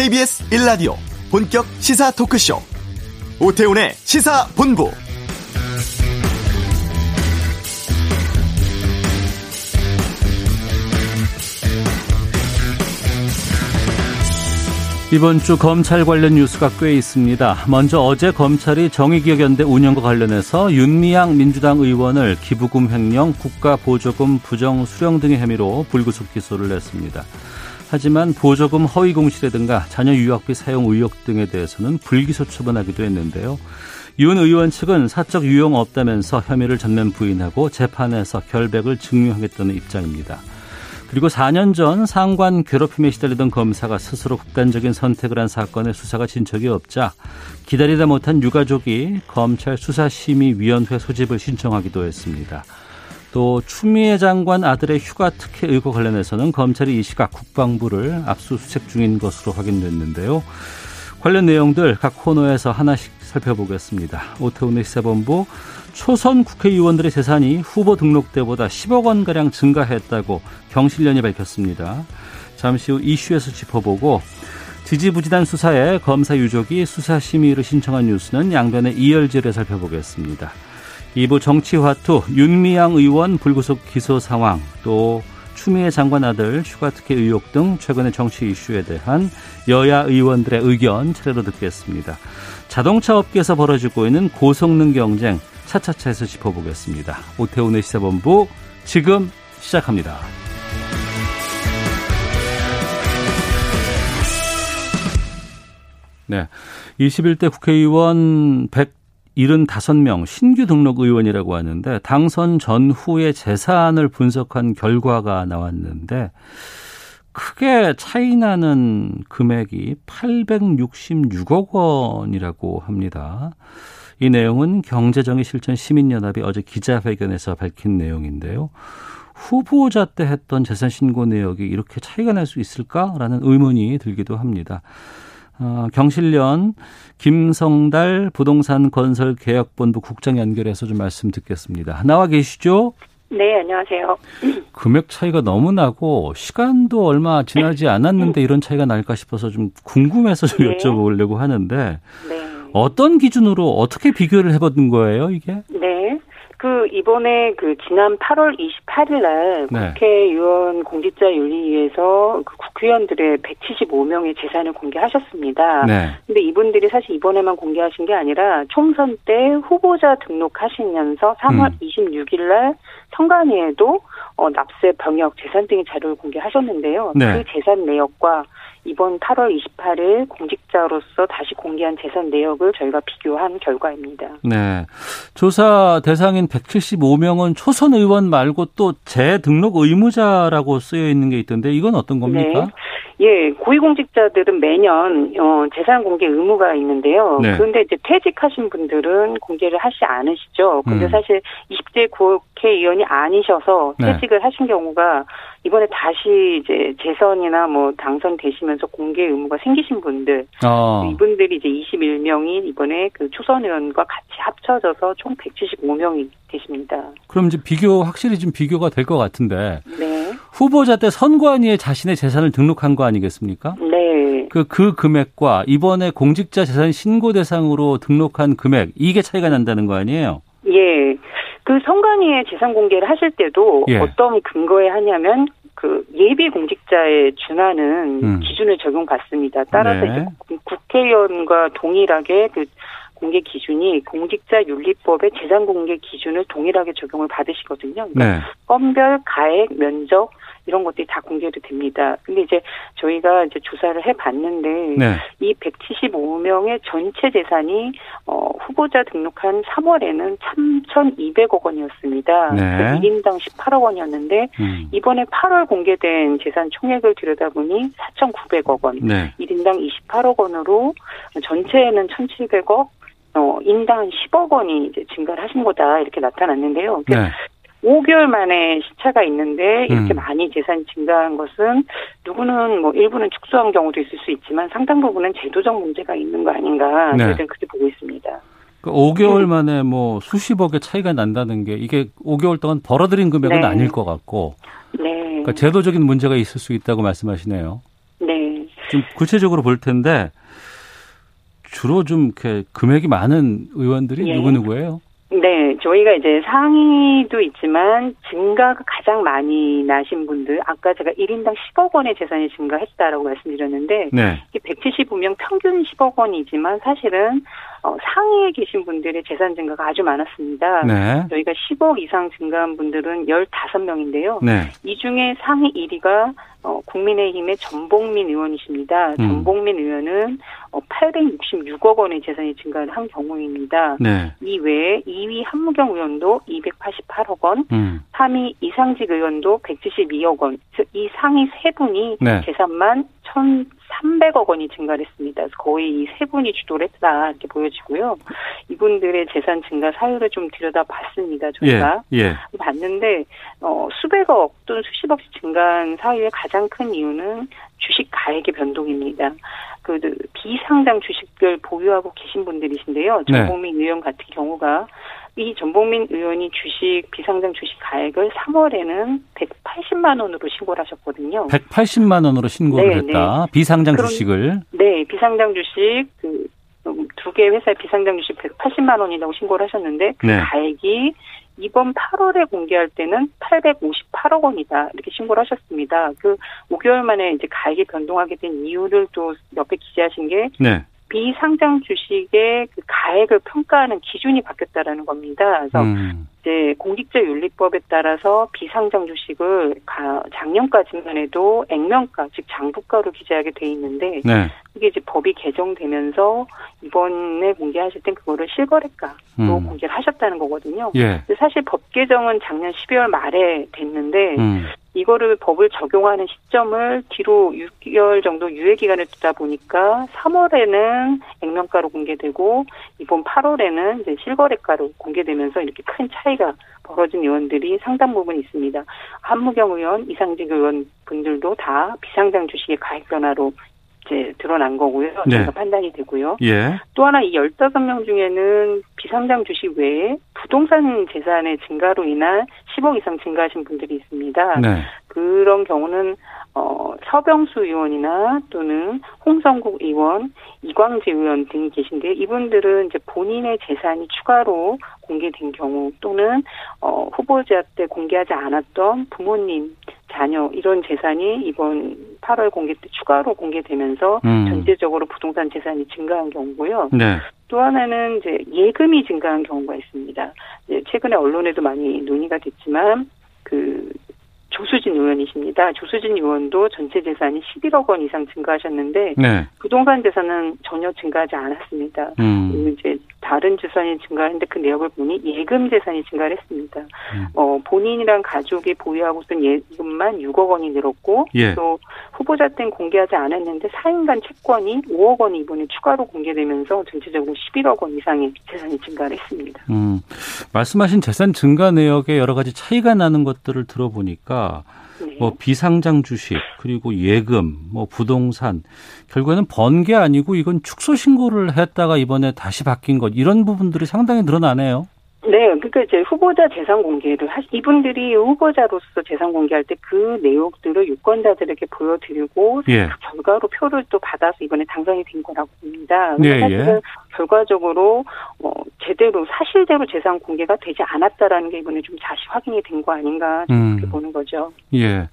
KBS 1라디오 본격 시사 토크쇼 오태훈의 시사본부 이번 주 검찰 관련 뉴스가 꽤 있습니다. 먼저 어제 검찰이 정의기억연대 운영과 관련해서 윤미향 민주당 의원을 기부금 횡령, 국가보조금 부정 수령 등의 혐의로 불구속 기소를 냈습니다. 하지만 보조금 허위 공시라든가 자녀 유학비 사용 의혹 등에 대해서는 불기소 처분하기도 했는데요. 윤 의원 측은 사적 유용 없다면서 혐의를 전면 부인하고 재판에서 결백을 증명하겠다는 입장입니다. 그리고 4년 전 상관 괴롭힘에 시달리던 검사가 스스로 극단적인 선택을 한 사건의 수사가 진척이 없자 기다리다 못한 유가족이 검찰 수사심의위원회 소집을 신청하기도 했습니다. 또 추미애 장관 아들의 휴가 특혜 의혹 관련해서는 검찰이 이 시각 국방부를 압수수색 중인 것으로 확인됐는데요. 관련 내용들 각 코너에서 하나씩 살펴보겠습니다. 오태훈의 시사본부 초선 국회의원들의 재산이 후보 등록 때보다 10억 원가량 증가했다고 경실련이 밝혔습니다. 잠시 후 이슈에서 짚어보고 지지부진한 수사에 검사 유족이 수사심의를 신청한 뉴스는 양변의 이열지를 살펴보겠습니다. 2부 정치화투 윤미향 의원 불구속 기소 상황 또 추미애 장관 아들 휴가 특혜 의혹 등 최근의 정치 이슈에 대한 여야 의원들의 의견 차례로 듣겠습니다. 자동차 업계에서 벌어지고 있는 고성능 경쟁 차차차에서 짚어보겠습니다. 오태훈의 시사본부 지금 시작합니다. 네. 21대 국회의원 175명 신규 등록 의원이라고 하는데 당선 전후의 재산을 분석한 결과가 나왔는데 크게 차이 나는 금액이 866억 원이라고 합니다. 이 내용은 경제정의 실천 시민연합이 어제 기자회견에서 밝힌 내용인데요. 후보자 때 했던 재산 신고 내역이 이렇게 차이가 날 수 있을까라는 의문이 들기도 합니다. 어, 경실련 김성달 부동산 건설 개혁본부 국장 연결해서 좀 말씀 듣겠습니다. 나와 계시죠? 네, 안녕하세요. 금액 차이가 너무 나고 시간도 얼마 지나지 않았는데 이런 차이가 날까 싶어서 좀 궁금해서 좀 네. 여쭤보려고 하는데 네. 어떤 기준으로 어떻게 비교를 해보는 거예요, 이게? 네. 그 이번에 그 지난 8월 28일 날 네. 국회의원 공직자윤리위에서 그 국회의원들의 175명의 재산을 공개하셨습니다. 네. 근데 이분들이 사실 이번에만 공개하신 게 아니라 총선 때 후보자 등록하시면서 3월 음. 26일 날 선관위에도 어, 납세 병역 재산 등의 자료를 공개하셨는데요. 네. 그 재산 내역과 이번 8월 28일 공직자로서 다시 공개한 재산 내역을 저희가 비교한 결과입니다. 네. 조사 대상인 175명은 초선 의원 말고 또 재등록 의무자라고 쓰여 있는 게 있던데 이건 어떤 겁니까? 네. 예, 고위공직자들은 매년 어, 재산 공개 의무가 있는데요. 네. 그런데 이제 퇴직하신 분들은 공개를 하지 않으시죠. 근데 음. 사실 20대 국회의원이 아니셔서 네. 퇴직을 네. 하신 경우가 이번에 다시 이제 재선이나 뭐 당선되시면서 공개 의무가 생기신 분들 어. 이분들이 이제 21명이 이번에 그 초선 의원과 같이 합쳐져서 총 175명이 되십니다. 그럼 이제 비교 확실히 좀 비교가 될 것 같은데. 네. 후보자 때 선관위에 자신의 재산을 등록한 거 아니겠습니까? 네. 그, 그 금액과 이번에 공직자 재산 신고 대상으로 등록한 금액, 이게 차이가 난다는 거 아니에요? 예. 그 선관위에 재산 공개를 하실 때도 예. 어떤 근거에 하냐면 그 예비 공직자에 준하는 음. 기준을 적용받습니다. 따라서 네. 이제 국회의원과 동일하게 그 공개 기준이 공직자 윤리법의 재산 공개 기준을 동일하게 적용을 받으시거든요. 그러니까 네. 건별, 가액, 면적 이런 것들이 다 공개도 됩니다. 근데 이제 저희가 이제 조사를 해 봤는데 네. 이 175명의 전체 재산이 어 후보자 등록한 3월에는 3,200억 원이었습니다. 네. 1인당 18억 원이었는데 음. 이번에 8월 공개된 재산 총액을 들여다보니 4,900억 원, 네. 1인당 28억 원으로 전체에는 1,700억, 어, 인당 10억 원이 이제 증가를 하신 거다 이렇게 나타났는데요. 네. 5개월 만에 시차가 있는데 이렇게 음. 많이 재산이 증가한 것은 누구는 뭐 일부는 축소한 경우도 있을 수 있지만 상당 부분은 제도적 문제가 있는 거 아닌가 네. 저는 그렇게 보고 있습니다. 그 5개월 만에 뭐 수십억의 차이가 난다는 게 이게 5개월 동안 벌어들인 금액은 네. 아닐 것 같고 네. 그러니까 제도적인 문제가 있을 수 있다고 말씀하시네요. 네. 좀 구체적으로 볼 텐데 주로 좀 이렇게 금액이 많은 의원들이 예. 누구 누구예요? 네, 저희가 이제 상위도 있지만 증가가 가장 많이 나신 분들, 아까 제가 1인당 10억 원의 재산이 증가했다라고 말씀드렸는데, 네. 175명 평균 10억 원이지만 사실은 어, 상위에 계신 분들의 재산 증가가 아주 많았습니다. 네. 저희가 10억 이상 증가한 분들은 15명인데요. 네. 이 중에 상위 1위가 어, 국민의힘의 전봉민 의원이십니다. 음. 전봉민 의원은 어, 866억 원의 재산이 증가를 한 경우입니다. 네. 이 외에 2위 한무경 의원도 288억 원, 음. 3위 이상직 의원도 172억 원. 이 상위 세 분이 네. 재산만 1,300억 원이 증가를 했습니다. 거의 이 세 분이 주도를 했다 이렇게 보여지고요. 이분들의 재산 증가 사유를 좀 들여다봤습니다. 저희가 예, 예. 봤는데 어, 수백억 또는 수십억씩 증가한 사유의 가장 큰 이유는 주식 가액의 변동입니다. 그 비상장 주식을 보유하고 계신 분들이신데요. 네. 전국민 네. 의원 같은 경우가 이 전복민 의원이 주식 비상장 주식 가액을 3월에는 180만 원으로 신고를 하셨거든요. 180만 원으로 신고를 네, 했다. 네. 비상장 그럼, 주식을. 네, 비상장 주식 그 두 개 회사의 비상장 주식 180만 원이라고 신고를 하셨는데 그 네. 가액이 이번 8월에 공개할 때는 858억 원이다 이렇게 신고를 하셨습니다. 그 5개월 만에 이제 가액이 변동하게 된 이유를 또 옆에 기재하신 게 네. 비상장 주식의 그 가액을 평가하는 기준이 바뀌었다라는 겁니다. 그래서 음. 이제 공직자윤리법에 따라서 비상장 주식을 작년까지만 해도 액면가 즉 장부가로 기재하게 돼 있는데 네. 이게 이제 법이 개정되면서 이번에 공개하실 땐 그거를 실거래가로 음. 공개를 하셨다는 거거든요. 예. 사실 법 개정은 작년 12월 말에 됐는데 음. 이거를 법을 적용하는 시점을 뒤로 6개월 정도 유예 기간을 두다 보니까 3월에는 액면가로 공개되고 이번 8월에는 이제 실거래가로 공개되면서 이렇게 큰 차이 가 벌어진 의원들이 상당 부분 있습니다. 한무경 의원, 이상직 의원 분들도 다 비상장 주식의 가액 변화로 이제 드러난 거고요. 네. 판단이 되고요. 예. 또 하나 이 15명 중에는 비상장 주식 외에 부동산 재산의 증가로 인한 10억 이상 증가하신 분들이 있습니다. 네. 그런 경우는 어, 서병수 의원이나 또는 홍성국 의원, 이광재 의원 등이 계신데 이분들은 이제 본인의 재산이 추가로 공개된 경우 또는 어, 후보자 때 공개하지 않았던 부모님, 자녀 이런 재산이 이번 8월 공개 때 추가로 공개되면서 음. 전체적으로 부동산 재산이 증가한 경우고요. 네. 또 하나는 이제 예금이 증가한 경우가 있습니다. 최근에 언론에도 많이 논의가 됐지만 그 조수진 의원이십니다. 조수진 의원도 전체 재산이 11억 원 이상 증가하셨는데 네. 부동산 재산은 전혀 증가하지 않았습니다. 음. 이제 다른 재산이 증가했는데 그 내역을 보니 예금 재산이 증가를 했습니다. 음. 어, 본인이랑 가족이 보유하고 있던 예금만 6억 원이 늘었고 예. 또 후보자 때는 공개하지 않았는데 4인간 채권이 5억 원이 이번에 추가로 공개되면서 전체적으로 11억 원 이상의 재산이 증가를 했습니다. 음. 말씀하신 재산 증가 내역에 여러 가지 차이가 나는 것들을 들어보니까 네. 뭐 비상장 주식 그리고 예금 뭐 부동산 결국에는 번 게 아니고 이건 축소 신고를 했다가 이번에 다시 바뀐 것 이런 부분들이 상당히 늘어나네요. 네, 그러니까 이제 후보자 재산 공개를 하 이분들이 후보자로서 재산 공개할 때 그 내용들을 유권자들에게 보여드리고 예. 그 결과로 표를 또 받아서 이번에 당선이 된 거라고 봅니다. 예, 예. 사실은 예. 결과적으로 어, 제대로 사실대로 재산 공개가 되지 않았다라는 게 이번에 좀 다시 확인이 된 거 아닌가 이렇게 음. 보는 거죠. 예,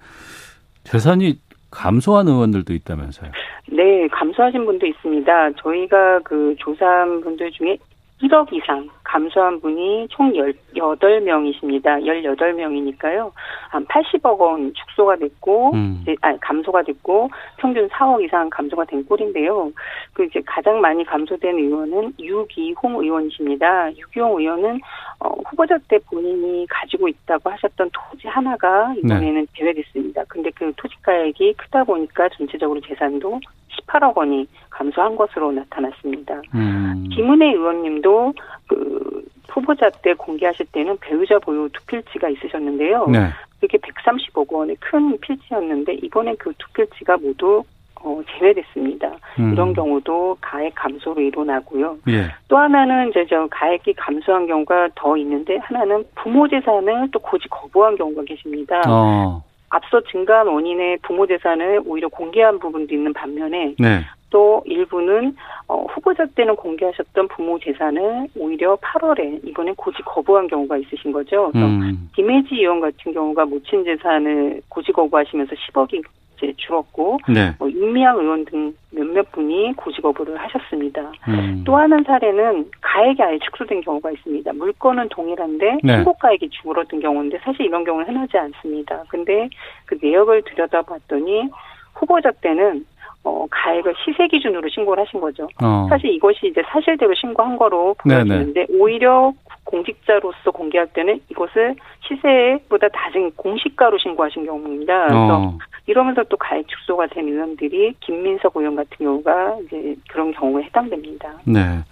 재산이 감소한 의원들도 있다면서요? 네, 감소하신 분도 있습니다. 저희가 그 조사한 분들 중에 1억 이상 감소한 분이 총 18명이십니다. 18명이니까요. 한 80억 원 축소가 됐고, 음. 아니, 감소가 됐고, 평균 4억 이상 감소가 된 꼴인데요. 그 이제 가장 많이 감소된 의원은 유기홍 의원이십니다. 유기홍 의원은, 어, 후보자 때 본인이 가지고 있다고 하셨던 토지 하나가 이번에는 네. 제외됐습니다. 근데 그 토지가액이 크다 보니까 전체적으로 재산도 18억 원이 감소한 것으로 나타났습니다. 음. 김은혜 의원님도 그 후보자 때 공개하실 때는 배우자 보유 두 필지가 있으셨는데요. 네. 그게 130억 원의 큰 필지였는데 이번에 그 두 필지가 모두 어, 제외됐습니다. 음. 이런 경우도 가액 감소로 일어나고요. 예. 또 하나는 이제 저 가액이 감소한 경우가 더 있는데 하나는 부모 재산을 또 고지 거부한 경우가 계십니다. 어. 앞서 증가한 원인의 부모 재산을 오히려 공개한 부분도 있는 반면에 네. 또 일부는 어, 후보자 때는 공개하셨던 부모 재산을 오히려 8월에 이번에 고지 거부한 경우가 있으신 거죠. 그래서 음. 김혜지 의원 같은 경우가 모친 재산을 고지 거부하시면서 10억이 이제 줄었고 네. 뭐 윤미향 의원 등 몇몇 분이 고지 거부를 하셨습니다. 음. 또 하나 사례는 가액이 아예 축소된 경우가 있습니다. 물건은 동일한데 네. 신고가액이 줄어든 경우인데 사실 이런 경우는 흔하지 않습니다. 근데 그 내역을 들여다봤더니 후보자 때는 어, 가액을 시세 기준으로 신고를 하신 거죠. 어. 사실 이것이 이제 사실대로 신고한 거로 보여지는데 오히려 공직자로서 공개할 때는 이것을 시세보다 낮은 공시가로 신고하신 경우입니다. 그래서 어. 이러면서 또 가액 축소가 된 의원들이 김민석 의원 같은 경우가 이제 그런 경우에 해당됩니다. 네.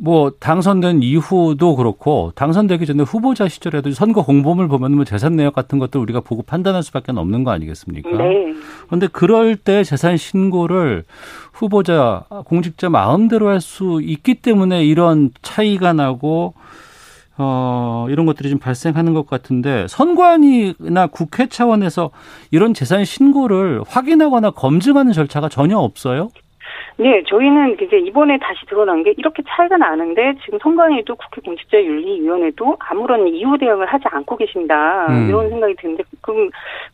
뭐 당선된 이후도 그렇고 당선되기 전에 후보자 시절에도 선거 공보물 보면 뭐 재산 내역 같은 것들 우리가 보고 판단할 수밖에 없는 거 아니겠습니까? 네. 그런데 그럴 때 재산 신고를 후보자 공직자 마음대로 할 수 있기 때문에 이런 차이가 나고 어, 이런 것들이 좀 발생하는 것 같은데 선관위나 국회 차원에서 이런 재산 신고를 확인하거나 검증하는 절차가 전혀 없어요? 네, 저희는 이제 이번에 다시 드러난 게 이렇게 차이가 나는데 지금 선관위도 국회 공직자윤리위원회도 아무런 이후 대응을 하지 않고 계신다 음. 이런 생각이 드는데 그럼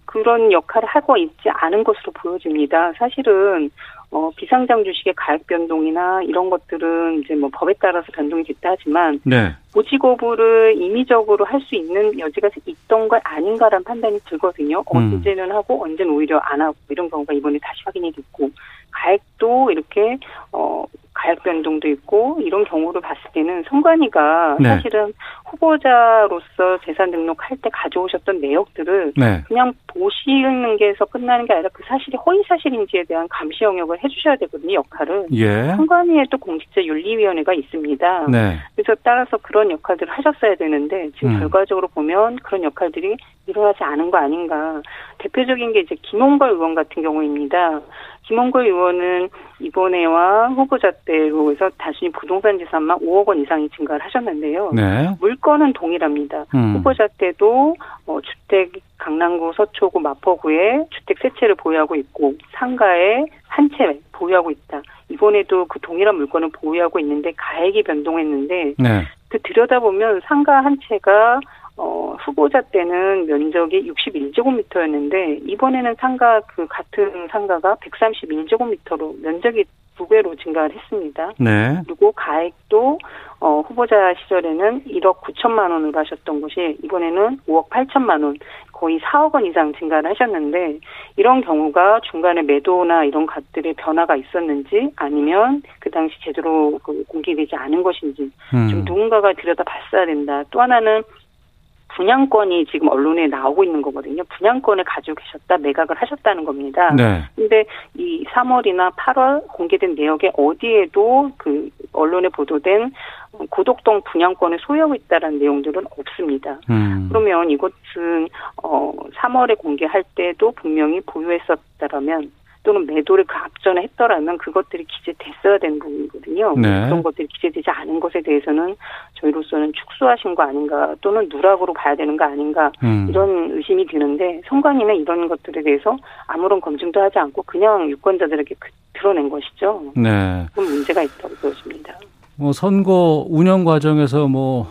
그런 역할을 하고 있지 않은 것으로 보여집니다. 사실은 어, 비상장 주식의 가액 변동이나 이런 것들은 이제 뭐 법에 따라서 변동이 됐다 하지만 네. 고지 거부를 임의적으로 할 수 있는 여지가 있던 것 아닌가라는 판단이 들거든요. 음. 언제는 하고 언제는 오히려 안 하고 이런 경우가 이번에 다시 확인이 됐고 가액도 이렇게 어 가액 변동도 있고 이런 경우를 봤을 때는 선관위가 네. 사실은 후보자로서 재산 등록할 때 가져오셨던 내역들을 네. 그냥 보시는 게서 끝나는 게 아니라 그 사실이 허위 사실인지에 대한 감시 영역을 해주셔야 되거든요 역할을. 예. 선관위에도 공직자 윤리위원회가 있습니다. 네. 그래서 따라서 그런 역할들을 하셨어야 되는데 지금 음. 결과적으로 보면 그런 역할들이 일어나지 않은 거 아닌가. 대표적인 게 이제 김홍걸 의원 같은 경우입니다. 김홍걸 의원은 이번에와 후보자 때로 해서 단순히 부동산 재산만 5억 원 이상이 증가를 하셨는데요. 네. 물건은 동일합니다. 음. 후보자 때도 어, 주택 강남구 서초구 마포구에 주택 세 채를 보유하고 있고 상가에 한 채 보유하고 있다. 이번에도 그 동일한 물건을 보유하고 있는데 가액이 변동했는데 네. 그 들여다보면 상가 한 채가 어, 후보자 때는 면적이 61제곱미터였는데 이번에는 상가 그 같은 상가가 131제곱미터로 면적이 두 배로 증가를 했습니다. 네. 그리고 가액도 어, 후보자 시절에는 1억 9천만 원으로 하셨던 것이 이번에는 5억 8천만 원, 거의 4억 원 이상 증가를 하셨는데 이런 경우가 중간에 매도나 이런 것들의 변화가 있었는지 아니면 그 당시 제대로 그 공개되지 않은 것인지 음. 좀 누군가가 들여다 봤어야 된다. 또 하나는 분양권이 지금 언론에 나오고 있는 거거든요. 분양권을 가지고 계셨다, 매각을 하셨다는 겁니다. 네. 근데 이 3월이나 8월 공개된 내역에 어디에도 그 언론에 보도된 고덕동 분양권을 소유하고 있다라는 내용들은 없습니다. 음. 그러면 이것은 어 3월에 공개할 때도 분명히 보유했었다라면 또는 매도를 그 앞전에 했더라면 그것들이 기재됐어야 되는 부분이거든요. 네. 그런 것들이 기재되지 않은 것에 대해서는 저희로서는 축소하신 거 아닌가 또는 누락으로 봐야 되는 거 아닌가 음. 이런 의심이 드는데 선관위는 이런 것들에 대해서 아무런 검증도 하지 않고 그냥 유권자들에게 그, 드러낸 것이죠. 네. 그런 문제가 있다고 보여집니다. 뭐 선거 운영 과정에서 뭐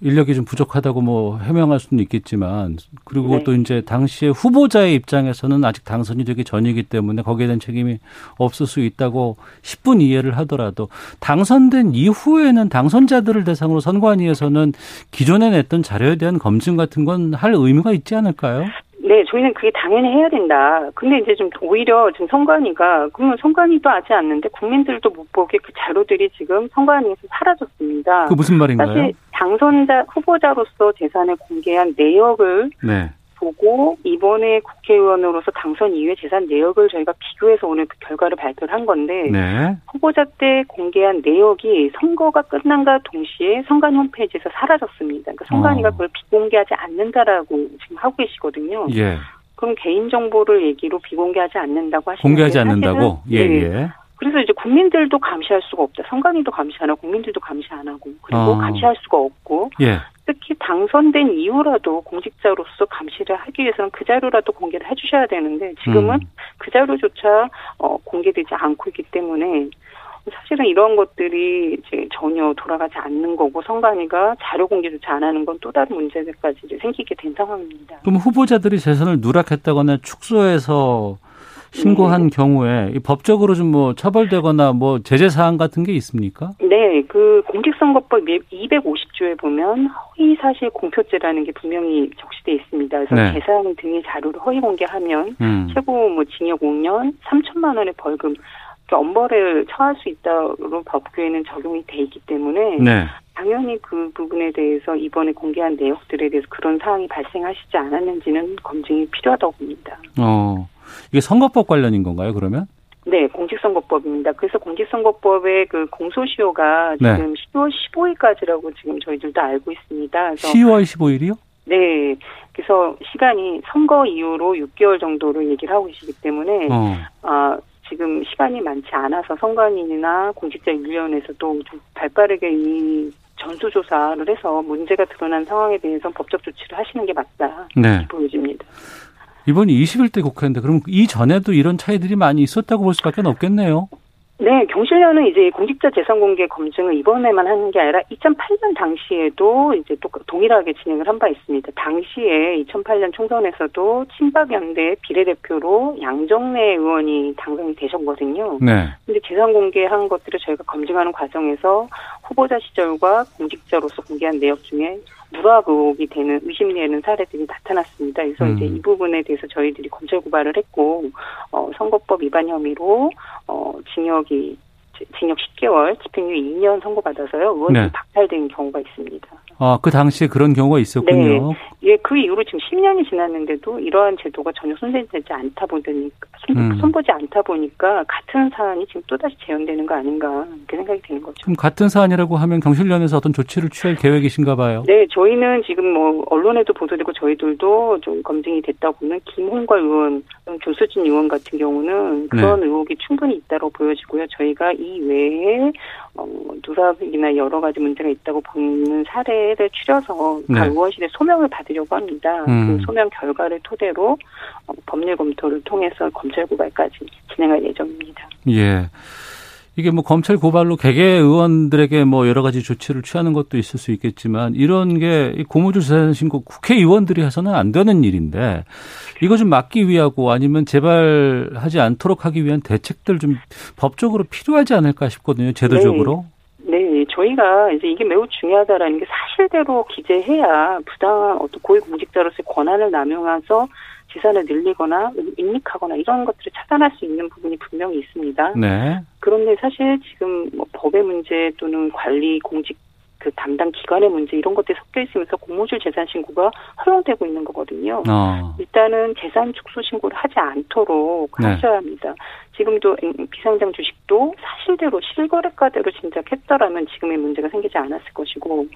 인력이 좀 부족하다고 뭐 해명할 수는 있겠지만 그리고 네. 또 이제 당시에 후보자의 입장에서는 아직 당선이 되기 전이기 때문에 거기에 대한 책임이 없을 수 있다고 10분 이해를 하더라도 당선된 이후에는 당선자들을 대상으로 선관위에서는 기존에 냈던 자료에 대한 검증 같은 건 할 의무가 있지 않을까요? 네, 저희는 그게 당연히 해야 된다. 근데 이제 좀 오히려 지금 선관위가 그러면 선관위도 하지 않는데 국민들도 못 보게 그 자료들이 지금 선관위에서 사라졌습니다. 그 무슨 말인가요? 사실 당선자 후보자로서 재산을 공개한 내역을 네. 보고 이번에 국회의원으로서 당선 이후에 재산 내역을 저희가 비교해서 오늘 그 결과를 발표를 한 건데 네. 후보자 때 공개한 내역이 선거가 끝난과 동시에 선관 홈페이지에서 사라졌습니다. 그러니까 선관위가 어. 그걸 비공개하지 않는다라고 지금 하고 계시거든요. 예. 그럼 개인 정보를 얘기로 비공개하지 않는다고 하시는 공개하지 않는다고? 예, 네. 예. 그래서 이제 국민들도 감시할 수가 없다. 선관위도 감시 안 하고 국민들도 감시 안 하고 그리고 어. 감시할 수가 없고 예. 특히 당선된 이후라도 공직자로서 감시를 하기 위해서는 그 자료라도 공개를 해주셔야 되는데 지금은 음. 그 자료조차 어, 공개되지 않고 있기 때문에 사실은 이런 것들이 이제 전혀 돌아가지 않는 거고 선관위가 자료 공개조차 안 하는 건 또 다른 문제들까지 이제 생기게 된 상황입니다. 그럼 후보자들이 재선을 누락했다거나 축소해서 신고한 네. 경우에 법적으로 좀 뭐 처벌되거나 뭐 제재 사항 같은 게 있습니까? 네, 그 공직선거법 250조에 보면 허위 사실 공표죄라는 게 분명히 적시돼 있습니다. 그래서 네. 계산 등의 자료를 허위 공개하면 음. 최고 뭐 징역 5년 3천만 원의 벌금 엄벌을 처할 수 있다로 법규에는 적용이 돼 있기 때문에 네. 당연히 그 부분에 대해서 이번에 공개한 내역들에 대해서 그런 사항이 발생하시지 않았는지는 검증이 필요하다고 봅니다. 어. 이게 선거법 관련인 건가요, 그러면? 네, 공직선거법입니다. 그래서 공직선거법의 그 공소시효가 네. 지금 10월 15일까지라고 지금 저희들도 알고 있습니다. 그래서 10월 15일이요? 네. 그래서 시간이 선거 이후로 6개월 정도로 얘기를 하고 계시기 때문에 어. 아, 지금 시간이 많지 않아서 선관위나 공직자윤리위원회에서도 좀 발빠르게 이 전수조사를 해서 문제가 드러난 상황에 대해서 법적 조치를 하시는 게 맞다. 네. 보여집니다. 이번이 21대 국회인데 그럼 이전에도 이런 차이들이 많이 있었다고 볼 수밖에 없겠네요. 네, 경실련은 이제 공직자 재산 공개 검증을 이번에만 하는 게 아니라 2008년 당시에도 이제 또 동일하게 진행을 한 바 있습니다. 당시에 2008년 총선에서도 친박연대 비례대표로 양정래 의원이 당선이 되셨거든요. 네. 근데 재산 공개한 것들을 저희가 검증하는 과정에서 후보자 시절과 공직자로서 공개한 내역 중에 의혹이 되는 의심되는 사례들이 나타났습니다. 그래서 음. 이제 이 부분에 대해서 저희들이 검찰 고발을 했고 어, 선거법 위반 혐의로 어, 징역이 징역 10개월, 집행유예 2년 선고받아서요. 의원이 네. 박탈된 경우가 있습니다. 아, 그 당시에 그런 경우가 있었군요. 네. 예, 그 이후로 지금 10년이 지났는데도 이러한 제도가 전혀 손대지 않다 보니까, 손, 음. 손보지 않다 보니까 같은 사안이 지금 또다시 재현되는 거 아닌가, 이렇게 생각이 되는 거죠. 그럼 같은 사안이라고 하면 경실련에서 어떤 조치를 취할 계획이신가 봐요? 네, 저희는 지금 뭐, 언론에도 보도되고 저희들도 좀 검증이 됐다고는 김홍걸 의원, 조수진 의원 같은 경우는 그런 네. 의혹이 충분히 있다고 보여지고요. 저희가 이 외에, 어, 누락이나 여러 가지 문제가 있다고 보는 사례를 추려서 네. 의원실에 소명을 받으려고 합니다. 음. 그 소명 결과를 토대로 어, 법률 검토를 통해서 검찰 고발까지 진행할 예정입니다. 예. 이게 뭐 검찰 고발로 개개 의원들에게 뭐 여러 가지 조치를 취하는 것도 있을 수 있겠지만 이런 게 고무줄 재산 신고 국회의원들이 해서는 안 되는 일인데 이거 좀 막기 위하고 아니면 재발하지 않도록 하기 위한 대책들 좀 법적으로 필요하지 않을까 싶거든요. 제도적으로. 네. 네, 저희가 이제 이게 매우 중요하다라는 게 사실대로 기재해야 부당한 어떤 고위공직자로서의 권한을 남용해서 재산을 늘리거나 인닉하거나 이런 것들을 차단할 수 있는 부분이 분명히 있습니다. 네. 그런데 사실 지금 뭐 법의 문제 또는 관리 공직 그 담당 기관의 문제 이런 것들이 섞여 있으면서 공모주 재산 신고가 허용되고 있는 거거든요. 어. 일단은 재산 축소 신고를 하지 않도록 네. 하셔야 합니다. 지금도 비상장 주식도 사실대로 실거래가대로 진작했더라면 지금의 문제가 생기지 않았을 것이고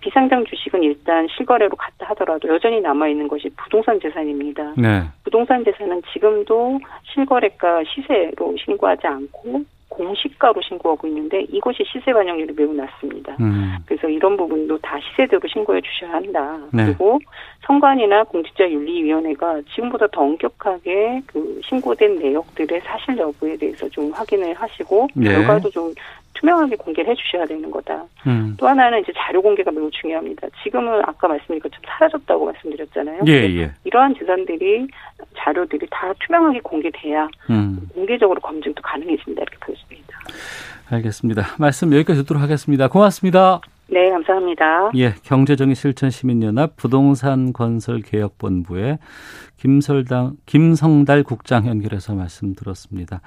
비상장 주식은 일단 실거래로 갔다 하더라도 여전히 남아 있는 것이 부동산 재산입니다. 네. 부동산 재산은 지금도 실거래가 시세로 신고하지 않고 공시가로 신고하고 있는데 이것이 시세 반영률이 매우 낮습니다. 음. 그래서 이런 부분도 다 시세대로 신고해 주셔야 한다. 네. 그리고 선관위나 공직자윤리위원회가 지금보다 더 엄격하게 그 신고된 내역들의 사실 여부에 대해서 좀 확인을 하시고 네. 결과도 좀 투명하게 공개를 해주셔야 되는 거다. 음. 또 하나는 이제 자료 공개가 매우 중요합니다. 지금은 아까 말씀드린 것처럼 사라졌다고 말씀드렸잖아요. 예, 예. 이러한 재산들이 자료들이 다 투명하게 공개돼야 음. 공개적으로 검증도 가능해진다 이렇게 보여집니다. 알겠습니다. 말씀 여기까지 듣도록 하겠습니다. 고맙습니다. 네, 감사합니다. 예, 경제정의 실천 시민연합 부동산 건설 개혁본부의 김설당 김성달 국장 연결해서 말씀 들었습니다.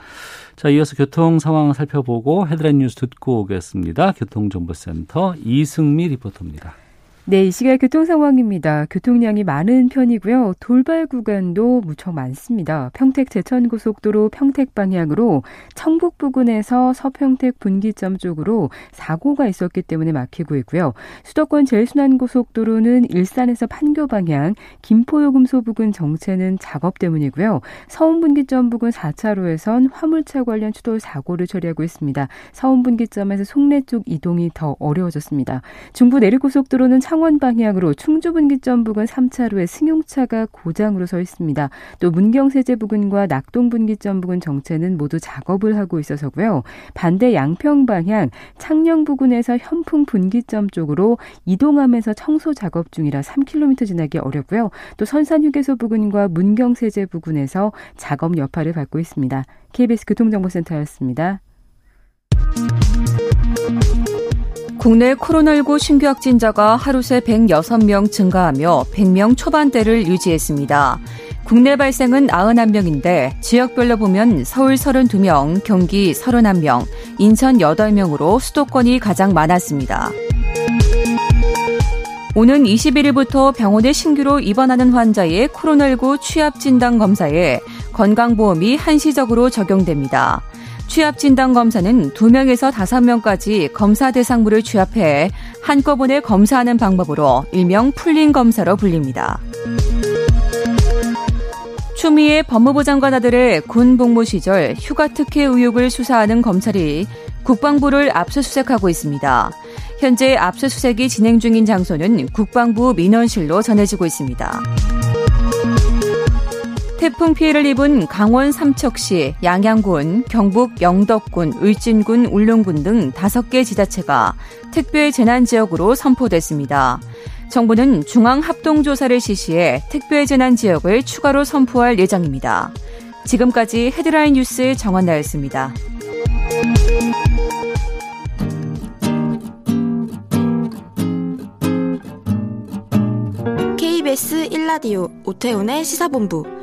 자, 이어서 교통 상황 살펴보고 헤드라인 뉴스 듣고 오겠습니다. 교통정보센터 이승미 리포터입니다. 네, 이 시각 교통 상황입니다. 교통량이 많은 편이고요. 돌발 구간도 무척 많습니다. 평택 제천 고속도로 평택 방향으로 청북 부근에서 서평택 분기점 쪽으로 사고가 있었기 때문에 막히고 있고요. 수도권 제일순환 고속도로는 일산에서 판교 방향, 김포요금소 부근 정체는 작업 때문이고요. 서운 분기점 부근 4차로에선 화물차 관련 추돌 사고를 처리하고 있습니다. 서운 분기점에서 송내 쪽 이동이 더 어려워졌습니다. 중부 내륙 고속도로는 창원 방향으로 충주 분기점 부근 3차로에 승용차가 고장으로 서 있습니다. 또 문경세제 부근과 낙동 분기점 부근 정체는 모두 작업을 하고 있어서고요. 반대 양평 방향 창녕 부근에서 현풍 분기점 쪽으로 이동하면서 청소 작업 중이라 3km 지나기 어렵고요. 또 선산 휴게소 부근과 문경세제 부근에서 작업 여파를 받고 있습니다. KBS 교통정보센터였습니다. 국내 코로나19 신규 확진자가 하루 새 106명 증가하며 100명 초반대를 유지했습니다. 국내 발생은 91명인데 지역별로 보면 서울 32명, 경기 31명, 인천 8명으로 수도권이 가장 많았습니다. 오는 21일부터 병원에 신규로 입원하는 환자의 코로나19 취합 진단 검사에 건강보험이 한시적으로 적용됩니다. 취합 진단 검사는 2명에서 5명까지 검사 대상물을 취합해 한꺼번에 검사하는 방법으로 일명 풀린 검사로 불립니다. 추미애 법무부 장관 아들의 군 복무 시절 휴가 특혜 의혹을 수사하는 검찰이 국방부를 압수수색하고 있습니다. 현재 압수수색이 진행 중인 장소는 국방부 민원실로 전해지고 있습니다. 태풍 피해를 입은 강원 삼척시, 양양군, 경북 영덕군, 울진군, 울릉군 등 5개 지자체가 특별 재난 지역으로 선포됐습니다. 정부는 중앙 합동조사를 실시해 특별 재난 지역을 추가로 선포할 예정입니다. 지금까지 헤드라인 뉴스 정원나였습니다. KBS 1라디오 오태훈의 시사본부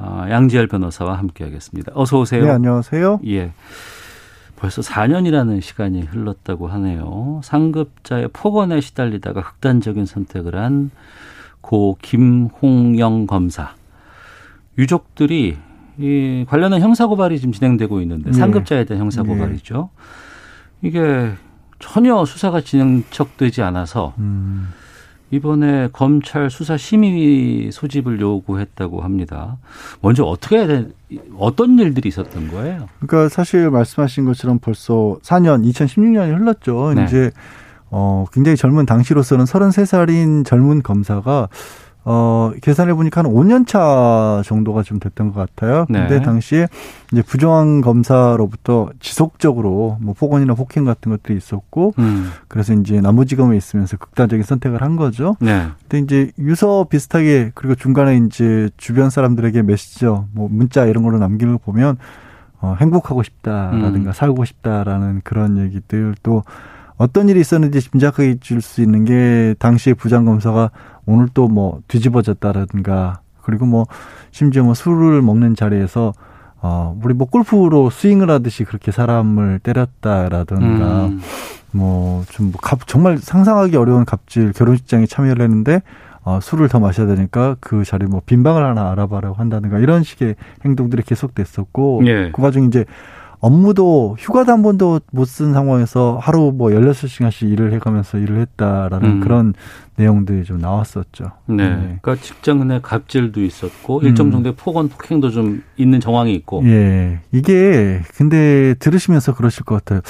양지열 변호사와 함께하겠습니다. 어서 오세요. 네, 안녕하세요. 예. 벌써 4년이라는 시간이 흘렀다고 하네요. 상급자의 폭언에 시달리다가 극단적인 선택을 한 고 김홍영 검사. 유족들이 이 관련한 형사 고발이 지금 진행되고 있는데 네. 상급자에 대한 형사 고발이죠. 네. 이게 전혀 수사가 진행척되지 않아서 음. 이번에 검찰 수사 심의 소집을 요구했다고 합니다. 먼저 어떻게 해야 돼? 어떤 일들이 있었던 거예요? 그러니까 사실 말씀하신 것처럼 벌써 4년, 2016년이 흘렀죠. 네. 이제 어 굉장히 젊은 당시로서는 33살인 젊은 검사가 어, 계산해 보니까 한 5년 차 정도가 좀 됐던 것 같아요. 네. 근데 당시에 이제 부정한 검사로부터 지속적으로 뭐 폭언이나 폭행 같은 것들이 있었고, 음. 그래서 이제 남부지검에 있으면서 극단적인 선택을 한 거죠. 네. 근데 이제 유서 비슷하게 그리고 중간에 이제 주변 사람들에게 메시저, 뭐 문자 이런 걸로 남기는 걸 보면 어, 행복하고 싶다라든가 음. 살고 싶다라는 그런 얘기들 또 어떤 일이 있었는지 짐작해 줄 수 있는 게 당시에 부장검사가 오늘 또 뭐 뒤집어졌다라든가 그리고 뭐 심지어 뭐 술을 먹는 자리에서 어 우리 뭐 골프로 스윙을 하듯이 그렇게 사람을 때렸다라든가 음. 뭐좀 뭐 정말 상상하기 어려운 갑질 결혼식장에 참여를 했는데 어, 술을 더 마셔야 되니까 그 자리에 뭐 빈방을 하나 알아봐라고 한다든가 이런 식의 행동들이 계속됐었고 예. 그 과정 이제 업무도 휴가도 한 번도 못 쓴 상황에서 하루 뭐 16시간씩 일을 해가면서 일을 했다라는 음. 그런 내용들이 좀 나왔었죠. 네. 네. 그러니까 직장 내 갑질도 있었고 음. 일정 정도의 폭언 폭행도 좀 있는 정황이 있고. 예. 이게 근데 들으시면서 그러실 것 같아요.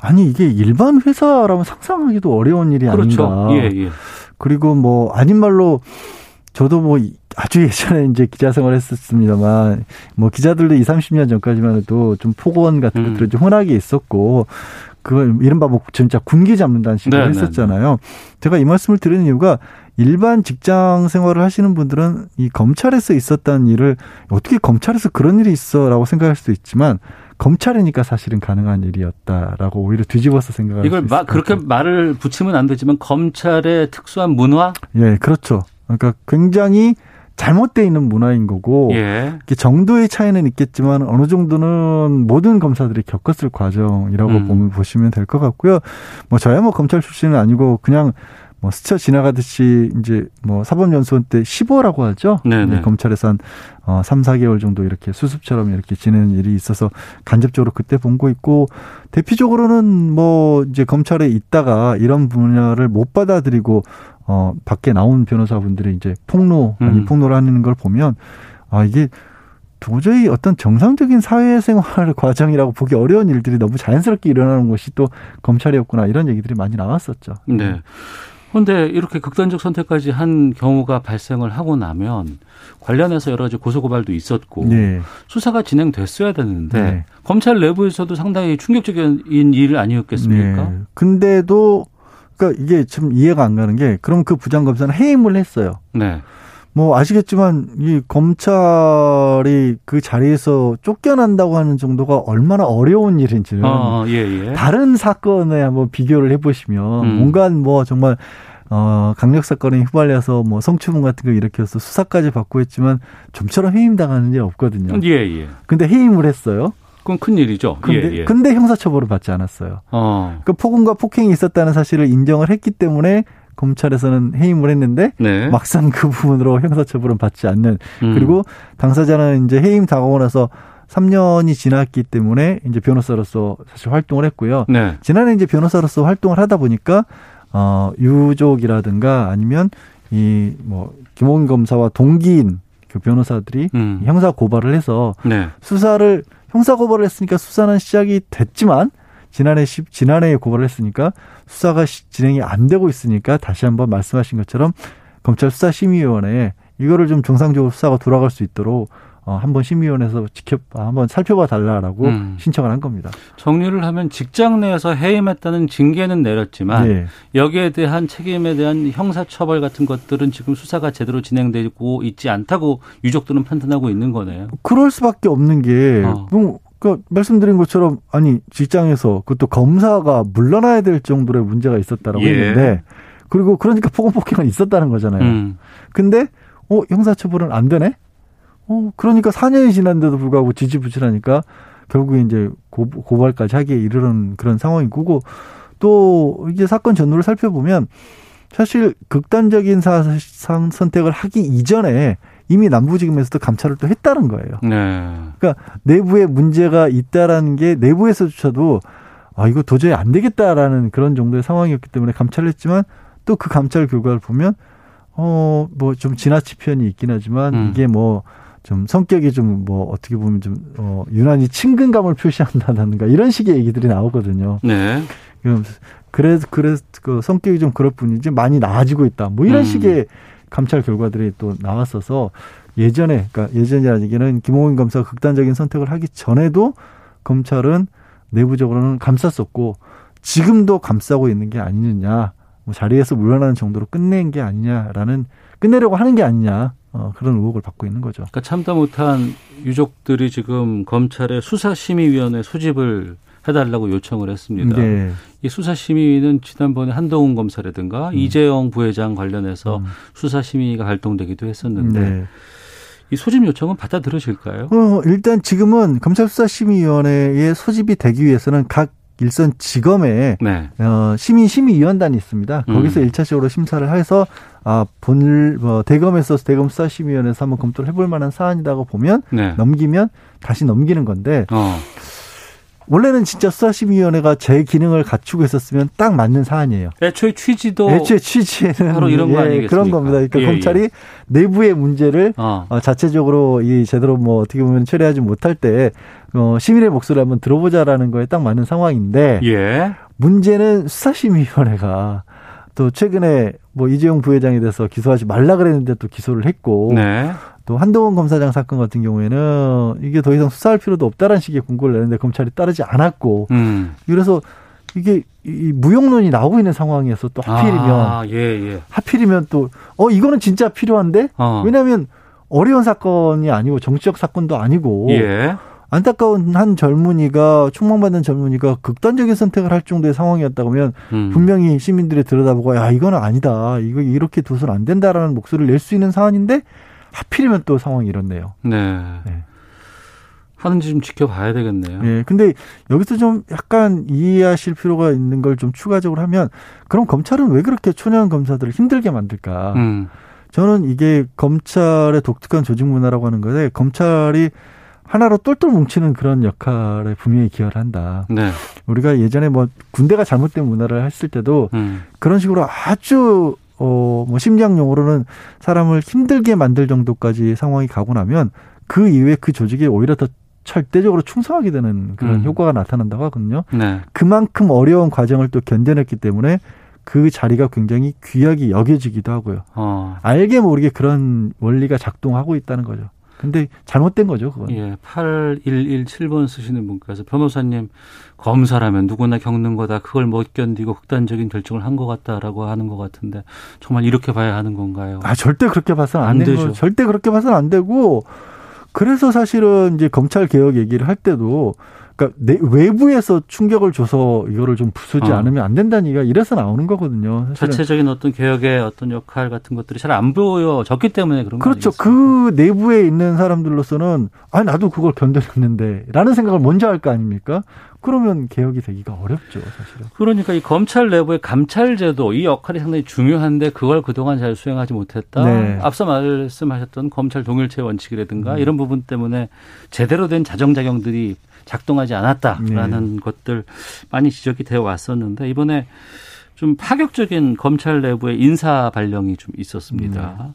아니 이게 일반 회사라면 상상하기도 어려운 일이 그렇죠. 아닌가. 예, 예. 그리고 뭐 아닌 말로 저도 뭐 아주 예전에 이제 기자 생활 했었습니다만 뭐 기자들도 20, 30년 전까지만 해도 좀 폭언 같은 음. 것들이 좀 흔하게 있었고 그 이른바 뭐 진짜 군기 잡는다는 식으로 네, 했었잖아요. 네, 네. 제가 이 말씀을 드리는 이유가 일반 직장 생활을 하시는 분들은 이 검찰에서 있었다는 일을 어떻게 검찰에서 그런 일이 있어라고 생각할 수도 있지만 검찰이니까 사실은 가능한 일이었다라고 오히려 뒤집어서 생각할 이걸 마, 그렇게 말을 붙이면 안 되지만 검찰의 특수한 문화? 예, 그렇죠. 그러니까 굉장히 잘못돼 있는 문화인 거고 예. 정도의 차이는 있겠지만 어느 정도는 모든 검사들이 겪었을 과정이라고 음. 보면 보시면 될 것 같고요. 뭐 저야 뭐 검찰 출신은 아니고 그냥 뭐 스쳐 지나가듯이 이제 뭐 사법연수원 때 15라고 하죠. 네네. 검찰에서 한 어, 3, 4개월 정도 이렇게 수습처럼 이렇게 지내는 일이 있어서 간접적으로 그때 본 거 있고 대표적으로는 뭐 이제 검찰에 있다가 이런 분야를 못 받아들이고 어 밖에 나온 변호사분들이 이제 폭로 아니 음. 폭로를 하는 걸 보면 아 이게 도저히 어떤 정상적인 사회생활 과정이라고 보기 어려운 일들이 너무 자연스럽게 일어나는 것이 또 검찰이었구나 이런 얘기들이 많이 나왔었죠. 네. 그런데 이렇게 극단적 선택까지 한 경우가 발생을 하고 나면 관련해서 여러 가지 고소고발도 있었고 네. 수사가 진행됐어야 되는데 네. 검찰 내부에서도 상당히 충격적인 일 아니었겠습니까? 네. 근데도 그러니까 이게 좀 이해가 안 가는 게 그럼 그 부장검사는 해임을 했어요. 네. 뭐 아시겠지만 이 검찰이 그 자리에서 쫓겨난다고 하는 정도가 얼마나 어려운 일인지는 어, 예, 예. 다른 사건에 한번 비교를 해보시면 음. 뭔가 뭐 정말 어 강력 사건에 휘말려서 뭐 성추문 같은 거 일으켜서 수사까지 받고 했지만 좀처럼 해임 당하는 일 없거든요. 예 예. 근데 해임을 했어요. 그건 큰 일이죠. 근데, 예, 예. 근데 형사처벌을 받지 않았어요. 어. 그 폭언과 폭행이 있었다는 사실을 인정을 했기 때문에 검찰에서는 해임을 했는데 네. 막상 그 부분으로 형사처벌은 받지 않는 음. 그리고 당사자는 이제 해임 당하고 나서 3년이 지났기 때문에 이제 변호사로서 사실 활동을 했고요. 네. 지난해 이제 변호사로서 활동을 하다 보니까 어 유족이라든가 아니면 이 뭐 김홍 검사와 동기인 그 변호사들이 음. 형사 고발을 해서 네. 수사를 형사 고발을 했으니까 수사는 시작이 됐지만 지난해 시, 지난해에 고발을 했으니까 수사가 진행이 안 되고 있으니까 다시 한번 말씀하신 것처럼 검찰 수사심의위원회에 이거를 좀 정상적으로 수사가 돌아갈 수 있도록 어, 한번 심의위원회에서 지켜 한번 살펴봐 달라라고 음. 신청을 한 겁니다. 정리를 하면 직장 내에서 해임했다는 징계는 내렸지만 네. 여기에 대한 책임에 대한 형사처벌 같은 것들은 지금 수사가 제대로 진행되고 있지 않다고 유족들은 판단하고 있는 거네요. 그럴 수밖에 없는 게 어. 뭐 그 말씀드린 것처럼 아니 직장에서 그것도 검사가 물러나야 될 정도의 문제가 있었다라고 예. 했는데 그리고 그러니까 폭언폭행은 있었다는 거잖아요. 음. 근데 어 형사처벌은 안 되네? 어 그러니까 4년이 지난데도 불구하고 지지부진하니까 결국에 이제 고, 고발까지 하기에 이르는 그런 상황이고 또 이제 사건 전후를 살펴보면 사실 극단적인 사상 선택을 하기 이전에 이미 남부지검에서도 감찰을 또 했다는 거예요. 네. 그러니까 내부에 문제가 있다라는 게 내부에서조차도 아 이거 도저히 안 되겠다라는 그런 정도의 상황이었기 때문에 감찰을 했지만 또 그 감찰 결과를 보면 어 뭐 좀 지나치 표현이 있긴 하지만 음. 이게 뭐 좀 성격이 좀 뭐 어떻게 보면 좀 어, 유난히 친근감을 표시한다든가 이런 식의 얘기들이 나오거든요. 네. 그래서 그래서 그 성격이 좀 그럴 뿐이지 많이 나아지고 있다. 뭐 이런 음. 식의 감찰 결과들이 또 나왔어서 예전에 그러니까 예전이라기에는 김홍인 검사가 극단적인 선택을 하기 전에도 검찰은 내부적으로는 감쌌었고 지금도 감싸고 있는 게 아니느냐 뭐 자리에서 물러나는 정도로 끝낸 게 아니냐라는 끝내려고 하는 게 아니냐 어, 그런 의혹을 받고 있는 거죠. 그러니까 참다 못한 유족들이 지금 검찰의 수사심의위원회 소집을 해달라고 요청을 했습니다. 네. 이 수사심의는 지난번에 한동훈 검사라든가 음. 이재영 부회장 관련해서 음. 수사심의가 발동되기도 했었는데 네. 이 소집 요청은 받아들여질까요? 어, 일단 지금은 검찰수사심의위원회에 소집이 되기 위해서는 각 일선 지검에 네. 어, 시민 심의위원단이 있습니다. 거기서 음. 1차적으로 심사를 해서 아, 본을 뭐 대검에서 대검 수사심의위원회에서 한번 검토를 해볼 만한 사안이라고 보면 네. 넘기면 다시 넘기는 건데 어. 원래는 진짜 수사심의위원회가 제 기능을 갖추고 있었으면 딱 맞는 사안이에요. 애초에 취지도 애초에 취지에는 바로 이런 거 예, 아니겠습니까? 그런 겁니다. 그러니까 예, 검찰이 예. 내부의 문제를 어. 어. 자체적으로 이 제대로 뭐 어떻게 보면 처리하지 못할 때 어, 시민의 목소리를 한번 들어보자라는 거에 딱 맞는 상황인데 예. 문제는 수사심의위원회가 또 최근에 뭐 이재용 부회장에 대해서 기소하지 말라 그랬는데 또 기소를 했고 네. 또 한동훈 검사장 사건 같은 경우에는 이게 더 이상 수사할 필요도 없다라는 식의 공고를 내는데 검찰이 따르지 않았고 음. 그래서 이게 이 무용론이 나오고 있는 상황에서 또 하필이면 아, 예, 예. 하필이면 또 어 이거는 진짜 필요한데 어. 왜냐하면 어려운 사건이 아니고 정치적 사건도 아니고 예. 안타까운 한 젊은이가 총망받는 젊은이가 극단적인 선택을 할 정도의 상황이었다고 하면 음. 분명히 시민들이 들여다보고 야 이거는 아니다 이거 이렇게 둬서는 안 된다라는 목소리를 낼 수 있는 사안인데 하필이면 또 상황이 이렇네요. 네. 네. 하는지 좀 지켜봐야 되겠네요. 예. 근데 여기서 좀 약간 이해하실 필요가 있는 걸 좀 추가적으로 하면 그럼 검찰은 왜 그렇게 초년 검사들을 힘들게 만들까? 음. 저는 이게 검찰의 독특한 조직 문화라고 하는 것에 검찰이 하나로 똘똘 뭉치는 그런 역할에 분명히 기여를 한다. 네. 우리가 예전에 뭐 군대가 잘못된 문화를 했을 때도 음. 그런 식으로 아주 어, 뭐 심리학 용어로는 사람을 힘들게 만들 정도까지 상황이 가고 나면 그 이후에 그 조직이 오히려 더 절대적으로 충성하게 되는 그런 음. 효과가 나타난다고 하거든요. 네. 그만큼 어려운 과정을 또 견뎌냈기 때문에 그 자리가 굉장히 귀하게 여겨지기도 하고요. 어. 알게 모르게 그런 원리가 작동하고 있다는 거죠. 근데 잘못된 거죠, 그건. 예, 8117번 쓰시는 분께서 변호사님 검사라면 누구나 겪는 거다. 그걸 못 견디고 극단적인 결정을 한 것 같다라고 하는 것 같은데 정말 이렇게 봐야 하는 건가요? 아, 절대 그렇게 봐서는 안, 안 되죠. 절대 그렇게 봐서는 안 되고 그래서 사실은 이제 검찰 개혁 얘기를 할 때도 그러니까 내, 외부에서 충격을 줘서 이거를 좀 부수지 어. 않으면 안 된다는 얘기가 이래서 나오는 거거든요. 사실은. 자체적인 어떤 개혁의 어떤 역할 같은 것들이 잘 안 보여졌기 때문에 그런 거 그렇죠. 그 내부에 있는 사람들로서는 아 나도 그걸 견뎌냈는데라는 생각을 먼저 할 거 아닙니까? 그러면 개혁이 되기가 어렵죠, 사실은. 그러니까 이 검찰 내부의 감찰제도 이 역할이 상당히 중요한데 그걸 그동안 잘 수행하지 못했다. 네. 앞서 말씀하셨던 검찰 동일체 원칙이라든가 음. 이런 부분 때문에 제대로 된 자정작용들이 작동하지 않았다라는 네. 것들 많이 지적이 되어 왔었는데 이번에 좀 파격적인 검찰 내부의 인사 발령이 좀 있었습니다. 네.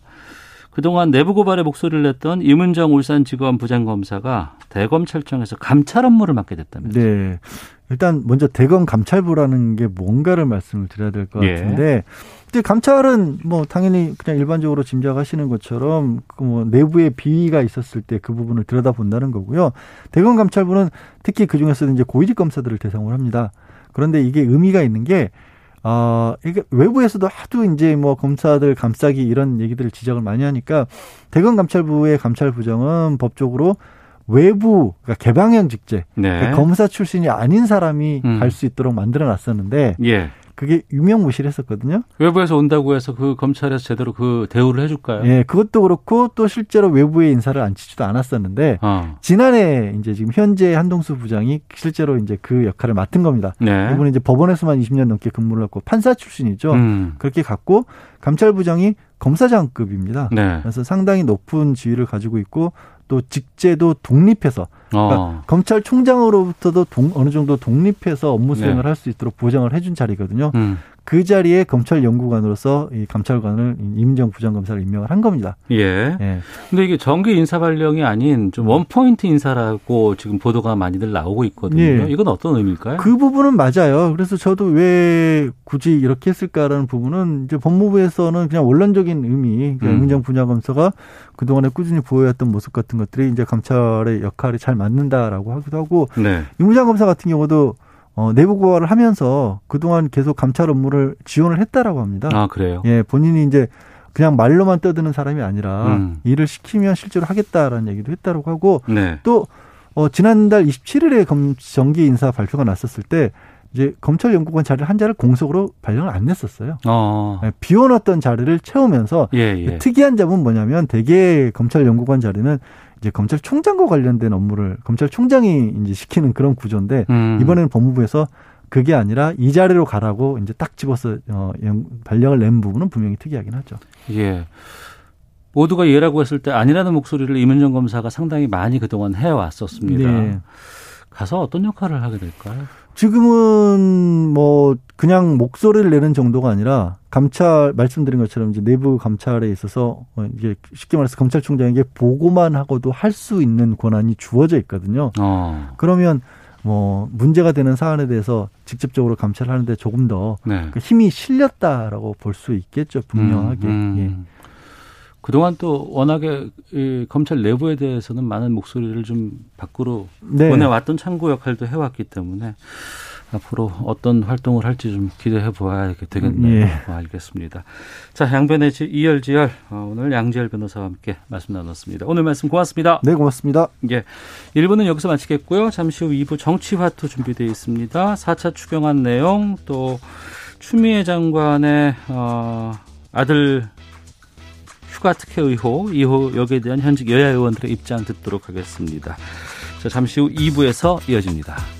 그동안 내부 고발에 목소리를 냈던 이문정 울산지검 부장검사가 대검찰청에서 감찰 업무를 맡게 됐다면서요. 네. 일단 먼저 대검 감찰부라는 게 뭔가를 말씀을 드려야 될것 예. 같은데 예. 근데 감찰은 뭐 당연히 그냥 일반적으로 짐작하시는 것처럼 그 뭐 내부에 비위가 있었을 때 그 부분을 들여다본다는 거고요. 대검 감찰부는 특히 그 중에서도 이제 고위직 검사들을 대상으로 합니다. 그런데 이게 의미가 있는 게 어, 이게 외부에서도 하도 이제 뭐 검사들 감싸기 이런 얘기들을 지적을 많이 하니까 대검 감찰부의 감찰부정은 법적으로 외부 그러니까 개방형 직제 네. 그러니까 검사 출신이 아닌 사람이 음. 갈수 있도록 만들어 놨었는데 예. 그게 유명무실했었거든요. 외부에서 온다고 해서 그 검찰에서 제대로 그 대우를 해줄까요? 예, 그것도 그렇고 또 실제로 외부의 인사를 앉히지도 않았었는데 어. 지난해 이제 지금 현재 한동수 부장이 실제로 이제 그 역할을 맡은 겁니다. 네. 이분은 이제 법원에서만 20년 넘게 근무를 했고 판사 출신이죠. 음. 그렇게 갔고 감찰부장이 검사장급입니다. 네. 그래서 상당히 높은 지위를 가지고 있고 또 직제도 독립해서 그러니까 어. 검찰총장으로부터도 동, 어느 정도 독립해서 업무 수행을 네. 할수 있도록 보장을 해준 자리거든요. 음. 그 자리에 검찰 연구관으로서 이 감찰관을 임정 부장검사를 임명을 한 겁니다. 예. 예. 근데 이게 정기 인사 발령이 아닌 좀 원포인트 인사라고 지금 보도가 많이들 나오고 있거든요. 예. 이건 어떤 의미일까요? 그 부분은 맞아요. 그래서 저도 왜 굳이 이렇게 했을까라는 부분은 이제 법무부에서는 그냥 원론적인 의미, 그러니까 음. 임정 부장검사가 그동안에 꾸준히 보여왔던 모습 같은 것들이 이제 감찰의 역할이 잘 맞는다라고 하기도 하고 네. 임 부장검사 같은 경우도 어, 내부 고발을 하면서 그동안 계속 감찰 업무를 지원을 했다라고 합니다. 아, 그래요? 예, 본인이 이제 그냥 말로만 떠드는 사람이 아니라 음. 일을 시키면 실제로 하겠다라는 얘기도 했다라고 하고 네. 또 어, 지난달 27일에 검, 정기 인사 발표가 났었을 때 이제 검찰 연구관 자리를 한 자를 공석으로 발령을 안 냈었어요. 어. 예, 비워놨던 자리를 채우면서 예, 예. 특이한 점은 뭐냐면 대개 검찰 연구관 자리는 이제 검찰총장과 관련된 업무를 검찰총장이 이제 시키는 그런 구조인데 음. 이번에는 법무부에서 그게 아니라 이 자리로 가라고 이제 딱 집어서 어 발령을 낸 부분은 분명히 특이하긴 하죠. 예. 모두가 예라고 했을 때 아니라는 목소리를 이문정 검사가 상당히 많이 그동안 해왔었습니다. 네. 가서 어떤 역할을 하게 될까요? 지금은 뭐 그냥 목소리를 내는 정도가 아니라 감찰 말씀드린 것처럼 이제 내부 감찰에 있어서 어, 이게 쉽게 말해서 검찰총장에게 보고만 하고도 할 수 있는 권한이 주어져 있거든요. 어. 그러면 뭐 문제가 되는 사안에 대해서 직접적으로 감찰하는데 조금 더 네. 그 힘이 실렸다라고 볼 수 있겠죠 분명하게. 음, 음. 예. 그동안 또 워낙에 이 검찰 내부에 대해서는 많은 목소리를 좀 밖으로 네. 보내왔던 창구 역할도 해왔기 때문에 앞으로 어떤 활동을 할지 좀 기대해 보아야 되겠네요. 예. 어, 알겠습니다. 자, 양변의 이열지열 어, 오늘 양지열 변호사와 함께 말씀 나눴습니다. 오늘 말씀 고맙습니다. 네, 고맙습니다. 예. 1부는 여기서 마치겠고요. 잠시 후 2부 정치화투 준비되어 있습니다. 4차 추경안 내용 또 추미애 장관의 어, 아들 휴가 특혜 의혹, 이후 여기에 대한 현직 여야 의원들의 입장 듣도록 하겠습니다. 자, 잠시 후 2부에서 이어집니다.